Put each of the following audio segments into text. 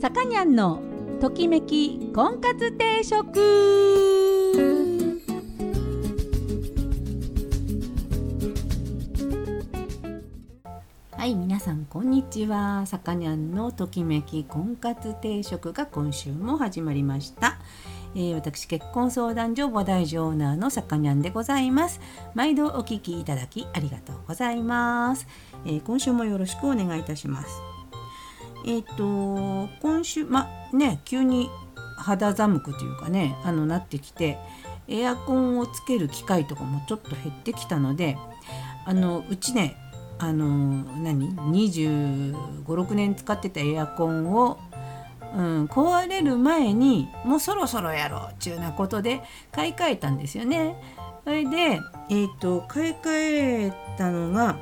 さかにゃんのときめき婚活定食。はい皆さんこんにちは。さかにゃんのときめき婚活定食が今週も始まりました。えー、私結婚相談所母大女オーナーのさかにゃんでございます。毎度お聞きいただきありがとうございます、えー、今週もよろしくお願いいたします。えっ、ー、と今週まね急に肌寒くというかねあのなってきてエアコンをつける機会とかもちょっと減ってきたのであのうちねあの何2 5 6年使ってたエアコンを、うん、壊れる前にもうそろそろやろうっちゅうなことで買い替えたんですよね。それで、えーと買い替えたのが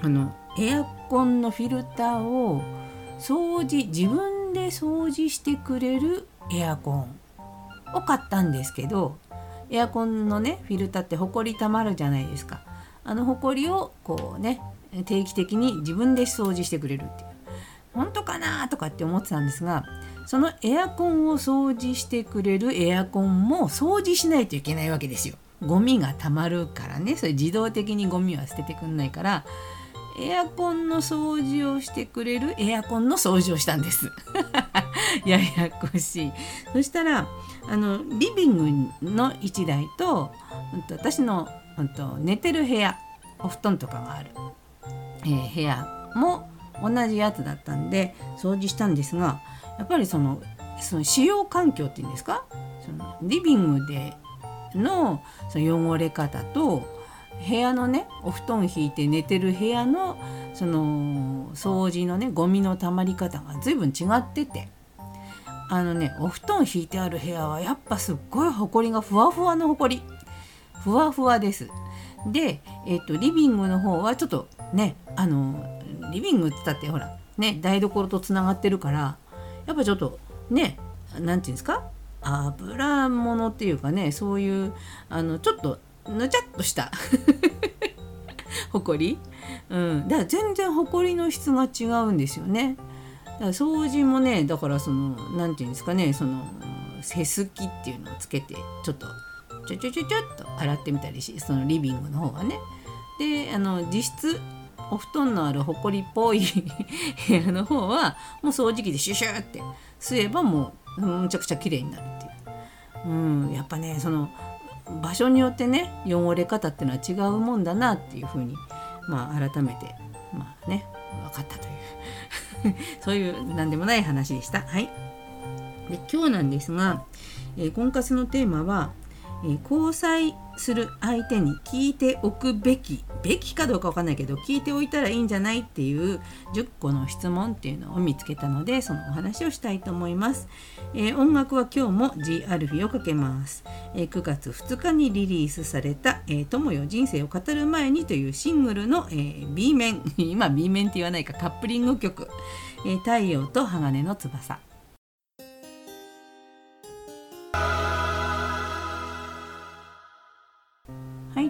あのエアコンのフィルターを掃除自分で掃除してくれるエアコン。を買ったんですけどエアコンのねフィルターってほこりたまるじゃないですか。あのほこりをこうね定期的に自分で掃除してくれるっていう。本当かなとかって思ってたんですがそのエアコンを掃除してくれるエアコンも掃除しないといけないわけですよ。ゴミがたまるからね。それ自動的にゴミは捨ててくんないからエアコンの掃除をしてくれるエアコンの掃除をしたんです。ややこしい。そしたらあのリビングの1台と私の寝てる部屋お布団とかがある、えー、部屋も同じやつだったんで掃除したんですがやっぱりそのその使用環境っていうんですか？そのリビングでのその汚れ方と部屋のねお布団引いて寝てる部屋のその掃除のねゴミのたまり方が随分違ってて。あのねお布団引いてある部屋はやっぱすっごいほこりがふわふわのほこりふわふわです。で、えーと、リビングの方はちょっとねあのリビングって言ったってほらね台所とつながってるからやっぱちょっとね何て言うんですか？油物っていうかねそういうあのちょっとぬちゃっとした ほこり、うん、だから全然ほこりの質が違うんですよね。だから掃除もねだからその何て言うんですかねそのセスキっていうのをつけてちょっとちょちょちょちょっと洗ってみたりしそのリビングの方はね。であの実質お布団のあるほこりっぽい 部屋の方はもう掃除機でシュシュって吸えばもうむちゃくちゃ綺麗になるっていう。うん、やっぱねその場所によってね汚れ方っていうのは違うもんだなっていうふうに、まあ、改めて、まあね、分かったという そういう何でもない話でした。はい、で今日なんですが、えー、婚活のテーマはえ交際する相手に聞いておくべきべきかどうかわかんないけど聞いておいたらいいんじゃないっていう10個の質問っていうのを見つけたのでそのお話をしたいと思います、えー、音楽は今日も G アルフィをかけます、えー、9月2日にリリースされた「えー、友よ人生を語る前に」というシングルの、えー、B 面。今 B 面って言わないかカップリング曲「え太陽と鋼の翼」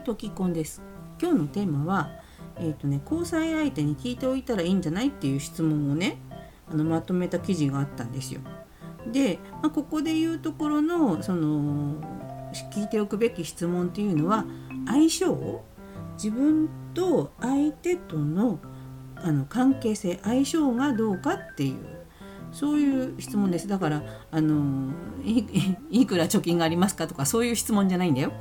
ときこんです今日のテーマはえーとね、交際相手に聞いておいたらいいんじゃないっていう質問をねあのまとめた記事があったんですよ。で、まあ、ここで言うところのその聞いておくべき質問っていうのは相性自分と相手とのあの関係性相性がどうかっていうそういう質問ですだからあの いくら貯金がありますかとかそういう質問じゃないんだよ。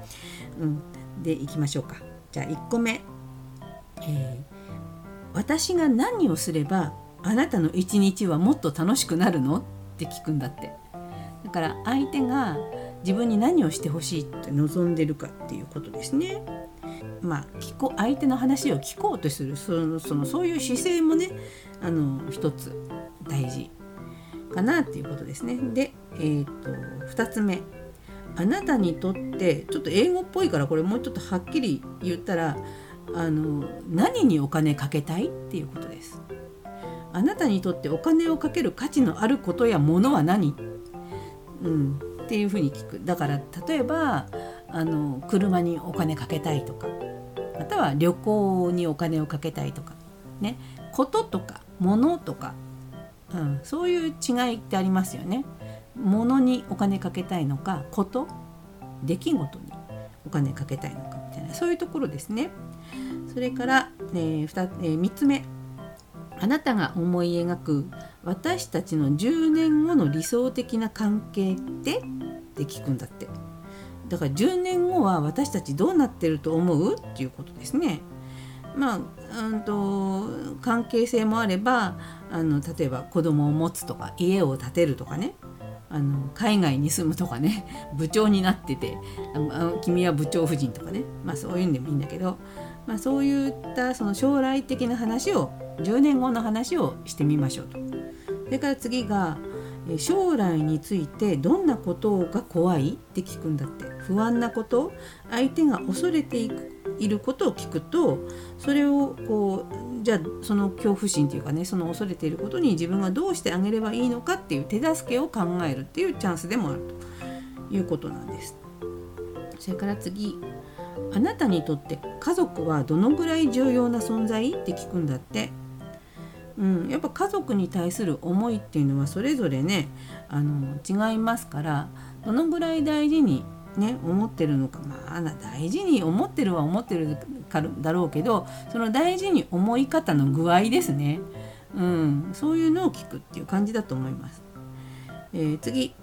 うん、でいきましょうか。じゃあ1個目、えー、私が何をすればあなたの一日はもっと楽しくなるの？って聞くんだって。だから相手が自分に何をしてほしいって望んでるかっていうことですね。まあ聞こ相手の話を聞こうとするそのそのそういう姿勢もねあの一つ大事かなっていうことですね。でえっ、ー、と2つ目。あなたにとってちょっと英語っぽいからこれもうちょっとはっきり言ったらあの何にお金かけたいっていうことです。あなたにとってお金をかける価値のあることやものは何、うん、っていうふうに聞く。だから例えばあの車にお金かけたいとかまたは旅行にお金をかけたいとかね。こととかものとか。うん、そういう違いってありますよね。物にお金かけたいのかこと出来事にお金かけたいのかみたいなそういうところですね。それから、えー 2, えー、3つ目あなたが思い描く私たちの10年後の理想的な関係ってって聞くんだってだから10年後は私たちどうなってると思うっていうことですね。まあ、うんと関係性もあればあの例えば子供を持つとか家を建てるとかねあの海外に住むとかね 部長になっててあ君は部長夫人とかね、まあ、そういうんでもいいんだけど、まあ、そういったその将来的な話を10年後の話をしてみましょうと。それから次が将来についてどんなことが怖いって聞くんだって不安なこと相手が恐れていくいることを聞くとそれをこうじゃあその恐怖心というかねその恐れていることに自分がどうしてあげればいいのかっていう手助けを考えるっていうチャンスでもあるということなんです。それから次あなたにとって家族はどのぐらい重要な存在って聞くんだってうん、やっぱ家族に対する思いっていうのはそれぞれねあの違いますからどのぐらい大事にね思ってるのかまあ大事に思ってるは思ってるだろうけどその大事に思い方の具合ですね、うん、そういうのを聞くっていう感じだと思います。えー、次。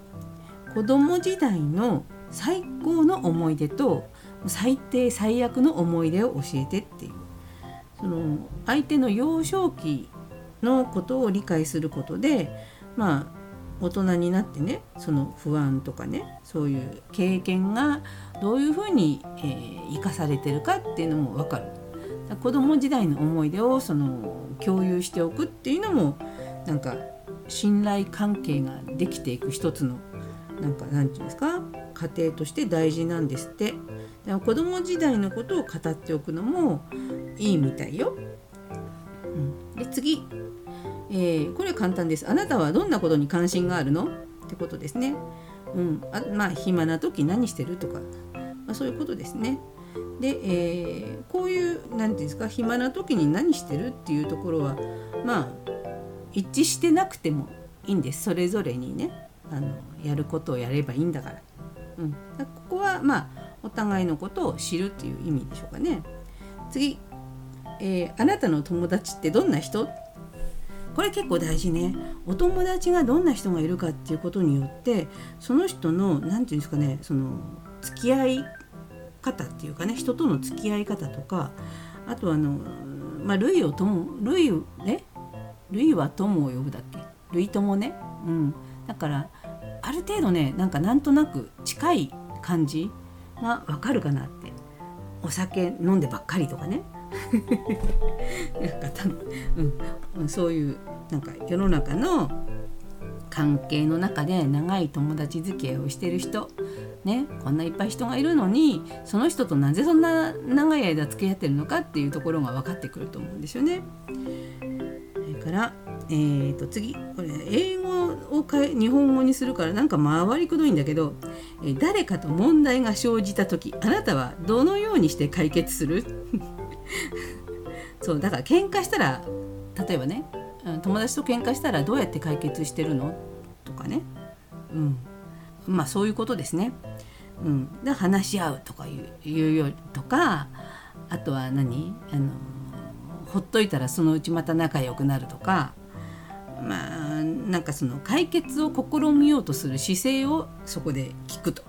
子供時代の最高の思い出と最低最悪の思い出を教えてっていう。その相手の幼少期のことを理解することでまあ大人になってねその不安とかねそういう経験がどういうふうに、えー、生かされてるかっていうのも分かる。子供時代の思い出をその共有しておくっていうのもなんか信頼関係ができていく一つのなんかなんていうんですか家庭として大事なんですって。だから子供時代のことを語っておくのもいいみたいよ。うん、で次。えー、これは簡単です。あなたはどんなことに関心があるの？ってことですね。うん、あまあ暇な時何してるとか、まあ、そういうことですね。で、えー、こういう何て言うんですか？暇な時に何してるっていうところはまあ一致してなくてもいいんですそれぞれにねあのやることをやればいいんだから。うん、ここはまあお互いのことを知るっていう意味でしょうかね。次、えー、あなたの友達ってどんな人？これ結構大事ね。お友達がどんな人がいるかっていうことによってその人の何て言うんですかねその付き合い方っていうかね人との付き合い方とかあとあのまあ類を友類ね類は友を呼ぶだっけ？類友ね。うん。だからある程度ねなんかなんとなく近い感じがわかるかなって。お酒飲んでばっかりとかね。なんかた、うん、そういうなんか世の中の関係の中で長い友達付き合いをしてる人ねこんないっぱい人がいるのにその人となぜそんな長い間付き合ってるのかっていうところが分かってくると思うんですよね。それから、えー、と次これ英語を日本語にするからなんか回りくどいんだけど、え誰かと問題が生じた時あなたはどのようにして解決する？そうだから喧嘩したら例えばね友達と喧嘩したらどうやって解決してるの？とかね、うん、まあそういうことですね。うん、で話し合うとかいういうよとかあとは何？あのほっといたらそのうちまた仲良くなるとか。まあなんかその解決を試みようとする姿勢をそこで聞くと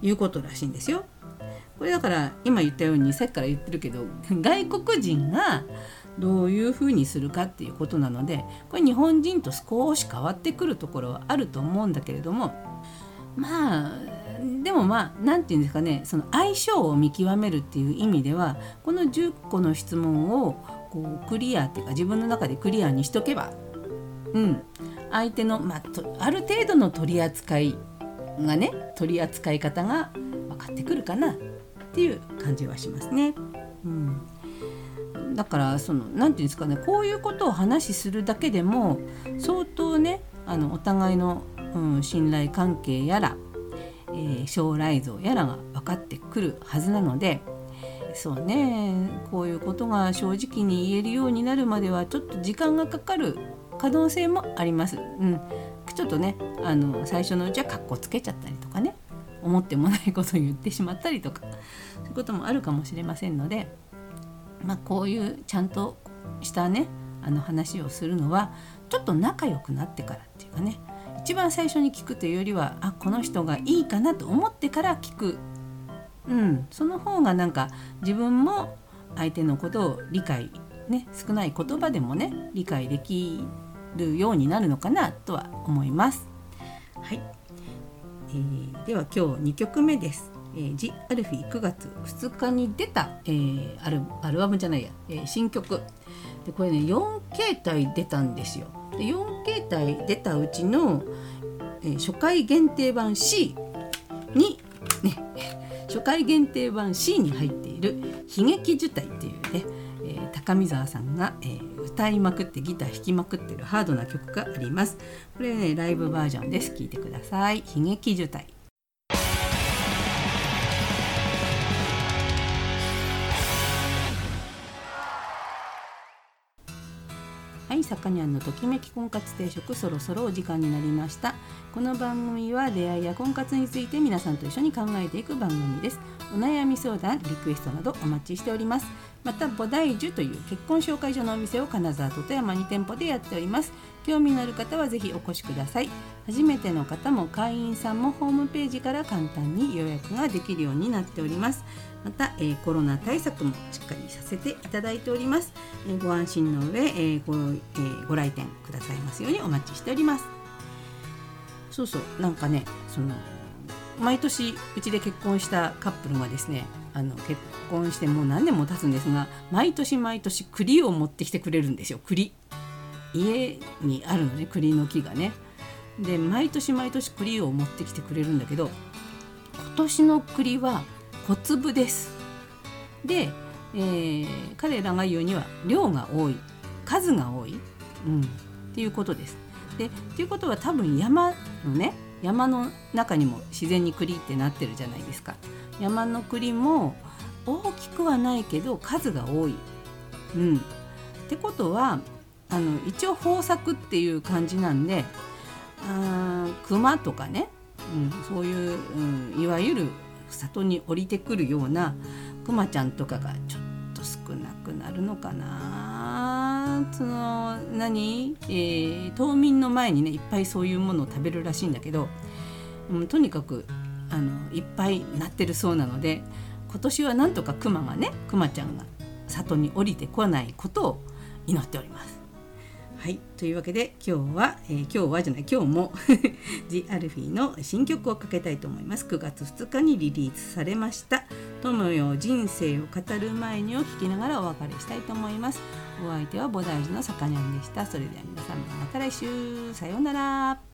いうことらしいんですよ。これだから今言ったようにさっきから言ってるけど 外国人がどういうふうにするかっていうことなのでこれ日本人と少し変わってくるところはあると思うんだけれどもまあでもまあ何て言うんですかねその相性を見極めるっていう意味ではこの10個の質問をこうクリアっていうか自分の中でクリアにしとけばうん相手の、まあ、ある程度の取り扱いがね取り扱い方が分かってくるかな。っていう感じはしますね。うん、だからその何て言うんですかねこういうことを話しするだけでも相当ねあのお互いの、うん、信頼関係やら、えー、将来像やらが分かってくるはずなのでそうねこういうことが正直に言えるようになるまではちょっと時間がかかる可能性もあります。うん、ちょっとねあの最初のうちはかっこつけちゃったりとかね思ってもないことを言ってしまったりとかそういうこともあるかもしれませんので、まあ、こういうちゃんとしたねあの話をするのはちょっと仲良くなってからっていうかね一番最初に聞くというよりはあこの人がいいかなと思ってから聞く、うん、その方がなんか自分も相手のことを理解ね少ない言葉でもね理解できるようになるのかなとは思います。はい、えー、では今日2曲目です。えー、ジ・アルフィ9月2日に出た、えー、アルアルバムじゃないや、えー、新曲でこれね4形態出たんですよ。で4形態出たうちの、えー、初回限定版 C にね初回限定版 C に入っている「悲劇受胎」っていうね、えー、高見沢さんが、えー、歌いまくってギター弾きまくってるハードな曲があります。これねライブバージョンです。聴いてください。悲劇受胎はいさかにゃんのときめき婚活定食そろそろお時間になりましたこの番組は出会いや婚活について皆さんと一緒に考えていく番組ですお悩み相談リクエストなどお待ちしておりますまた菩提樹という結婚紹介所のお店を金沢と富山2店舗でやっております。興味のある方はぜひお越しください。初めての方も会員さんもホームページから簡単に予約ができるようになっております。また、えー、コロナ対策もしっかりさせていただいております、えー、ご安心の上、えー、ご,、えー、ご来店くださいますようにお待ちしております。そうそう。なんかねその毎年うちで結婚したカップルがですねあの結婚してもう何年も経つんですが毎年毎年栗を持ってきてくれるんですよ。栗。家にあるのね栗の木がね。で毎年毎年栗を持ってきてくれるんだけど今年の栗は小粒です。で、えー、彼らが言うには量が多い数が多い、うん、っていうことです。でっていうことは多分山のね山の中にも自然に栗ってなってるじゃないですか。山の栗も大きくはないけど数が多い。うん、ってことはあの一応豊作っていう感じなんであ熊とかね、うん、そういう、うん、いわゆる里に降りてくるようなくまちゃんとかがちょっと少なくなるのかなその何、えー、冬眠の前にねいっぱいそういうものを食べるらしいんだけど、うん、とにかくあのいっぱいなってるそうなので今年はなんとかクマがねクマちゃんが里に降りてこないことを祈っております。はいというわけで今日は、えー、今日はじゃない今日も ジ・アルフィーの新曲をかけたいと思います9月2日にリリースされました「友よ人生を語る前に」を聞きながらお別れしたいと思います。お相手は菩提寺のさかにゃんでした。それでは皆さんまた来週。さようなら。